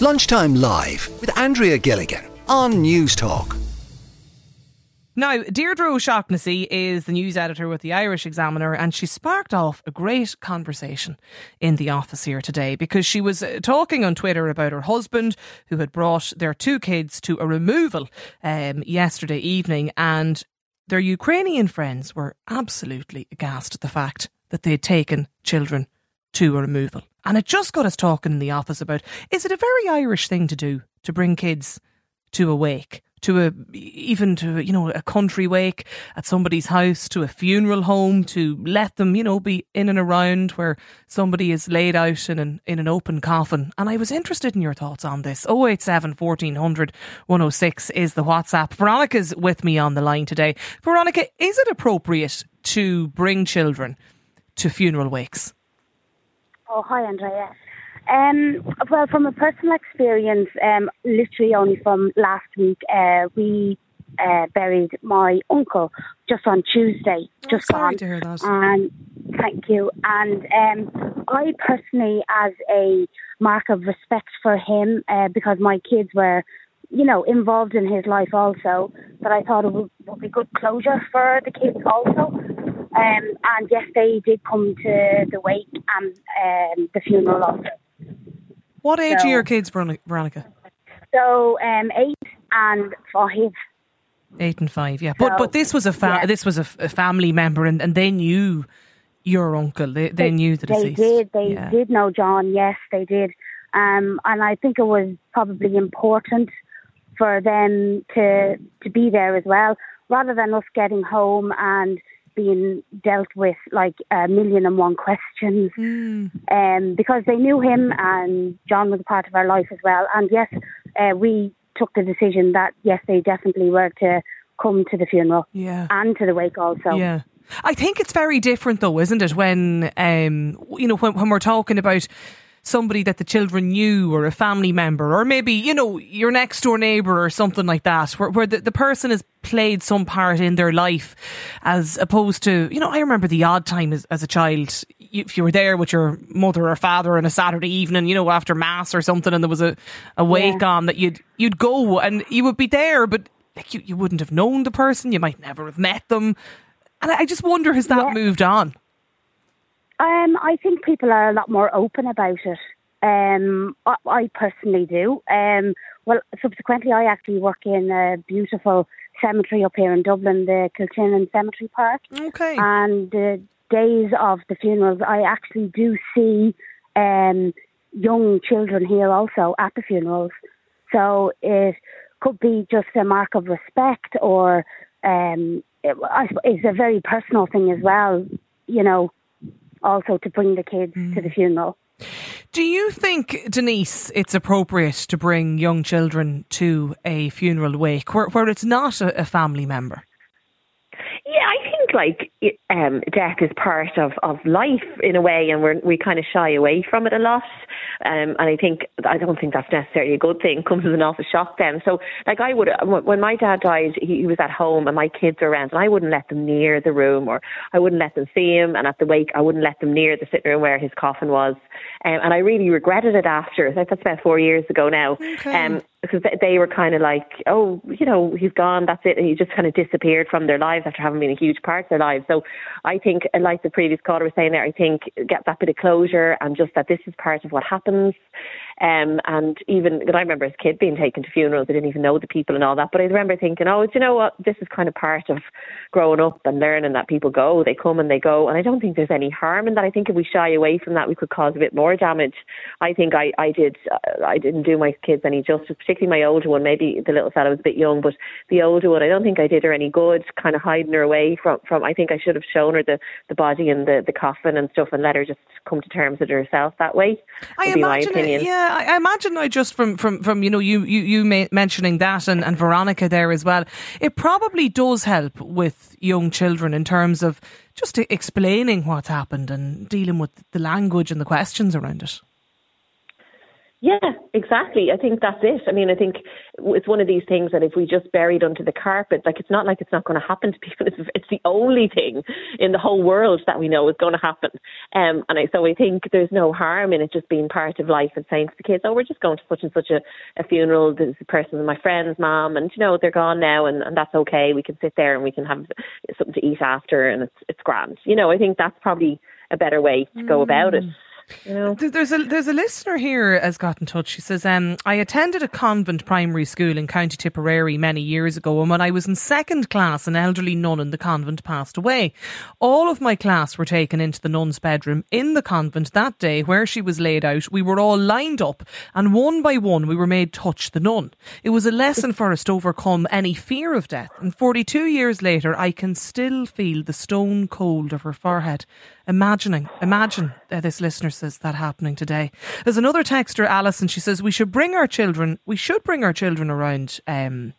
Lunchtime Live with Andrea Gilligan on Newstalk. Now, Deirdre O'Shaughnessy is the news editor with the Irish Examiner, and she sparked off a great conversation in the office here today because she was uh, talking on Twitter about her husband who had brought their two kids to a removal um, yesterday evening, and their Ukrainian friends were absolutely aghast at the fact that they had taken children to a removal. And it just got us talking in the office about is it a very Irish thing to do to bring kids to a wake? to a even to you know a country wake at somebody's house to a funeral home to let them you know be in and around where somebody is laid out in an in an open coffin. And I was interested in your thoughts on this. 087 1400 106 is the WhatsApp. Veronica's with me on the line today. Veronica is it appropriate to bring children to funeral wakes Oh hi Andrea um, well, from a personal experience, um, literally only from last week, uh, we uh, buried my uncle just on Tuesday. Oh, just sorry gone. to hear that. And thank you. And um, I personally, as a mark of respect for him, uh, because my kids were, you know, involved in his life also, that I thought it would, would be good closure for the kids also. Um, and yes, they did come to the wake and um, the funeral also. What age So- are your kids, Veronica? So um, eight and five. Eight and five, yeah. But So, but this was a fa- yeah. this was a, f- a family member, and, and they knew your uncle. They they, knew the They deceased. did. They yeah. did know John. Yes, they did. Um, and I think it was probably important for them to to be there as well, rather than us getting home and being dealt with like a million and one questions. Mm. Um, because they knew him and John was a part of our life as well. And yes, uh, we took the decision that yes, they definitely were to come to the funeral Yeah. and to the wake also. Yeah. I think it's very different though, isn't it? When um you know, when when we're talking about somebody that the children knew or a family member or maybe, you know, your next door neighbour or something like that, where, where the, the person has played some part in their life as opposed to, you know, I remember the odd time as, as a child, if you were there with your mother or father on a Saturday evening, you know, after mass or something and there was a, a wake on that you'd, you'd go and you would be there, but like you, you wouldn't have known the person, you might never have met them. And I I just wonder, has that Yeah. moved on? Um, I think people are a lot more open about it. Um, I, I personally do. Um, well, subsequently, I actually work in a beautiful cemetery up here in Dublin, the Kilternan Cemetery Park. Okay. And the days of the funerals, I actually do see um, young children here also at the funerals. So it could be just a mark of respect, or um, it, it's a very personal thing as well. You know, also to bring the kids to the mm. funeral. Do you think, Denise, it's appropriate to bring young children to a funeral wake where, where it's not a, a family member? Think like um, death is part of, of life in a way, and we're, we kind of shy away from it a lot. Um, and I think I don't think that's necessarily a good thing. Comes as an awful shock then. So, like I would, when my dad died, he, he was at home and my kids were around, and I wouldn't let them near the room, or I wouldn't let them see him. And at the wake, I wouldn't let them near the sitting room where his coffin was. Um, and I really regretted it after. That's about four years ago now. Okay. Um, because they- were kind of like, oh, you know, he's gone, that's it. And he just kind of disappeared from their lives after having been a huge part of their lives. So I think, uh, like the previous caller was saying there, I think get that bit of closure and just that this is part of what happens. Um, and even, because I remember as a kid being taken to funerals, I didn't even know the people and all that. But I remember thinking, oh, do you know what? This is kind of part of growing up and learning that people go, they come and they go. And I don't think there's any harm in that. I think if we shy away from that, we could cause a bit more damage. I think I, I did, I didn't do my kids any justice, particularly my older one. Maybe the little fella was a bit young, but the older one, I don't think I did her any good, kind of hiding her away from, from I think I should have shown her the, the body and the, the coffin and stuff and let her just come to terms with herself that way. I would be my imagine, opinion. it, yeah, I I imagine I just from from from you know you you you mentioning that and, and Veronica there as well. It probably does help with young children in terms of just explaining what's happened and dealing with the language and the questions around it. Yeah, exactly. I think that's it. I mean, I think it's one of these things that if we just buried under the carpet, like it's not like it's not going to happen to people. It's, it's the only thing in the whole world that we know is going to happen. Um, and I, so I think there's no harm in it just being part of life and saying to the kids, "Oh, we're just going to such and such a, a funeral. A person, my friend's mom, and you know they're gone now, and, and that's okay. We can sit there and we can have something to eat after, and it's it's grand. You know, I think that's probably a better way to go about it. There's a there's a listener here has got in touch. She says, um, I attended a convent primary school in County Tipperary many years ago, and when I was in second class, an elderly nun in the convent passed away. All of my class were taken into the nun's bedroom in the convent that day, where she was laid out. We were all lined up, and one by one we were made touch the nun. It was a lesson for us to overcome any fear of death. And 42 years later, I can still feel the stone cold of her forehead imagining, imagine uh, this listener says that happening today. There's another texter, Alison. She says we should bring our children. We should bring our children around um,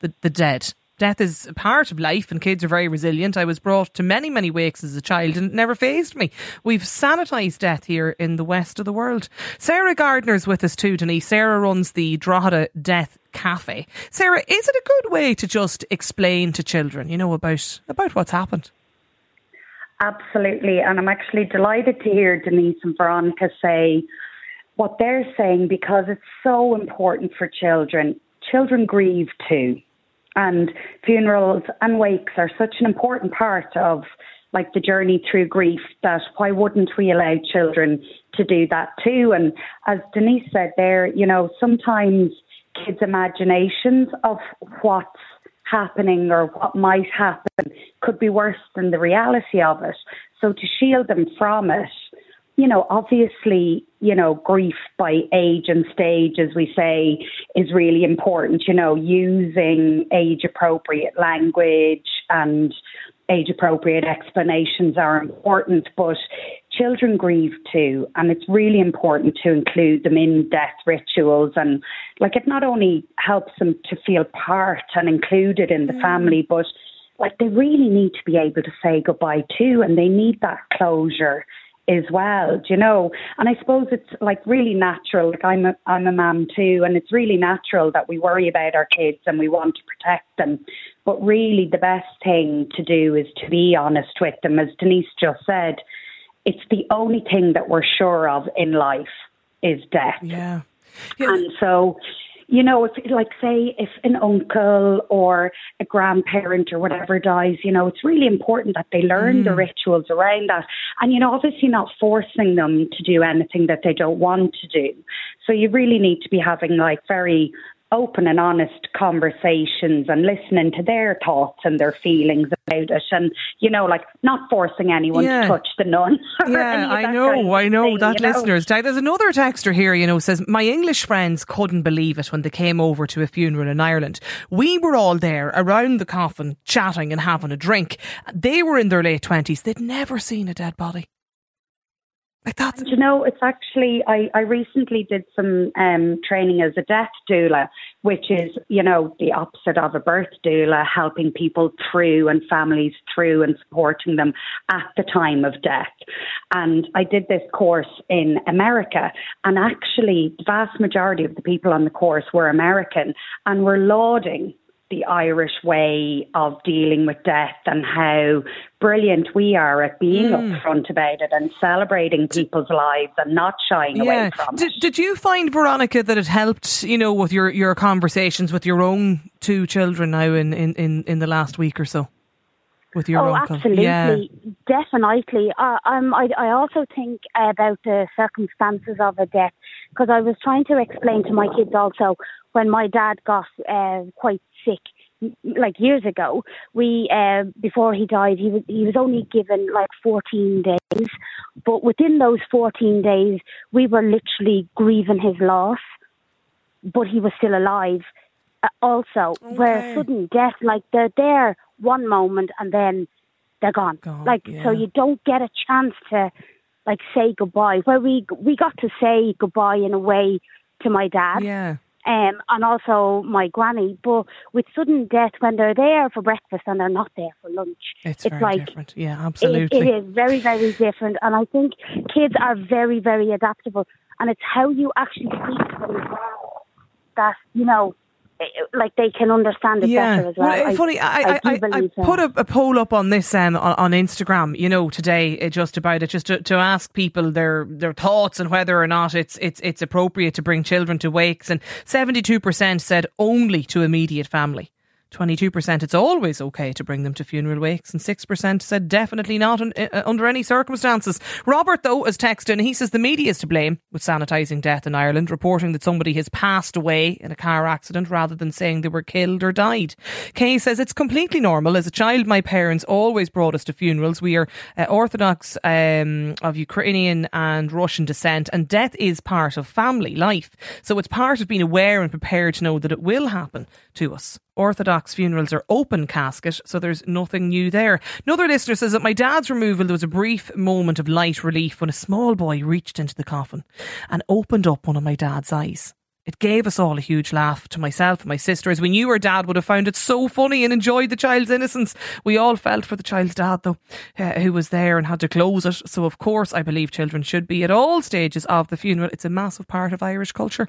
the the dead. Death is a part of life, and kids are very resilient. I was brought to many, many wakes as a child, and it never phased me. We've sanitised death here in the west of the world. Sarah Gardner's with us too, Denise. Sarah runs the Drogheda Death Cafe. Sarah, is it a good way to just explain to children, you know, about about what's happened? Absolutely. And I'm actually delighted to hear Denise and Veronica say what they're saying because it's so important for children. Children grieve too. And funerals and wakes are such an important part of like the journey through grief that why wouldn't we allow children to do that too? And as Denise said there, you know, sometimes kids' imaginations of what's happening or what might happen could be worse than the reality of it. So to shield them from it, you know, obviously, you know, grief by age and stage, as we say, is really important. You know, using age appropriate language and age appropriate explanations are important, but children grieve too, and it's really important to include them in death rituals. And like it not only helps them to feel part and included in the mm. family, but like they really need to be able to say goodbye too, and they need that closure as well, do you know? And I suppose it's like really natural. Like I'm a I'm a mum too, and it's really natural that we worry about our kids and we want to protect them. But really, the best thing to do is to be honest with them, as Denise just said it's the only thing that we're sure of in life is death. Yeah. yeah. And so, you know, if like say if an uncle or a grandparent or whatever dies, you know, it's really important that they learn mm. the rituals around that. And you know, obviously not forcing them to do anything that they don't want to do. So you really need to be having like very open and honest conversations and listening to their thoughts and their feelings about it. And you know like not forcing anyone yeah. to touch the nun yeah i know kind of i know. that listeners know? there's another texter here you know says my english friends couldn't believe it when they came over to a funeral in ireland. We were all there around the coffin chatting and having a drink. They were in their late 20s they'd never seen a dead body like that. You know, it's actually I, I recently did some um, training as a death doula, which is you know the opposite of a birth doula, helping people through and families through and supporting them at the time of death. And I did this course in America, and actually, the vast majority of the people on the course were American and were lauding the Irish way of dealing with death and how brilliant we are at being mm. upfront about it and celebrating people's lives and not shying yeah. away from did, it. Did you find, Veronica, that it helped, you know, with your, your conversations with your own two children now in, in, in, in the last week or so? With your oh, uncle? absolutely, yeah. definitely. Uh, um, I, I also think about the circumstances of a death because I was trying to explain to my kids also when my dad got uh, quite sick like years ago, we uh, before he died, he was he was only given like 14 days, but within those 14 days, we were literally grieving his loss, but he was still alive. Uh, also, okay. where sudden death, like they're there one moment and then they're gone. gone like yeah. so, you don't get a chance to like say goodbye. Where we we got to say goodbye in a way to my dad. Yeah um, and also my granny. But with sudden death, when they're there for breakfast and they're not there for lunch, it's, it's like different. Yeah, absolutely. It, it is very, very different. And I think kids are very, very adaptable. and it's how you actually to them that you know like they can understand it yeah. better as well. well I, funny, I, I, I, put a, a, poll up on this um, on, on, Instagram, you know, today uh, just about it, just to, to ask people their their thoughts and whether or not it's it's it's appropriate to bring children to wakes, and seventy two percent said only to immediate family. 22% it's always okay to bring them to funeral wakes, and 6% said definitely not un- uh, under any circumstances. Robert, though, has texted and he says the media is to blame with sanitising death in Ireland, reporting that somebody has passed away in a car accident rather than saying they were killed or died. Kay says it's completely normal. As a child, my parents always brought us to funerals. We are uh, Orthodox um, of Ukrainian and Russian descent, and death is part of family life. So it's part of being aware and prepared to know that it will happen to us. Orthodox funerals are open casket, so there's nothing new there. Another listener says that my dad's removal, there was a brief moment of light relief when a small boy reached into the coffin and opened up one of my dad's eyes. It gave us all a huge laugh to myself and my sister as we knew our dad would have found it so funny and enjoyed the child's innocence. We all felt for the child's dad though, uh, who was there and had to close it. So of course I believe children should be at all stages of the funeral. It's a massive part of Irish culture.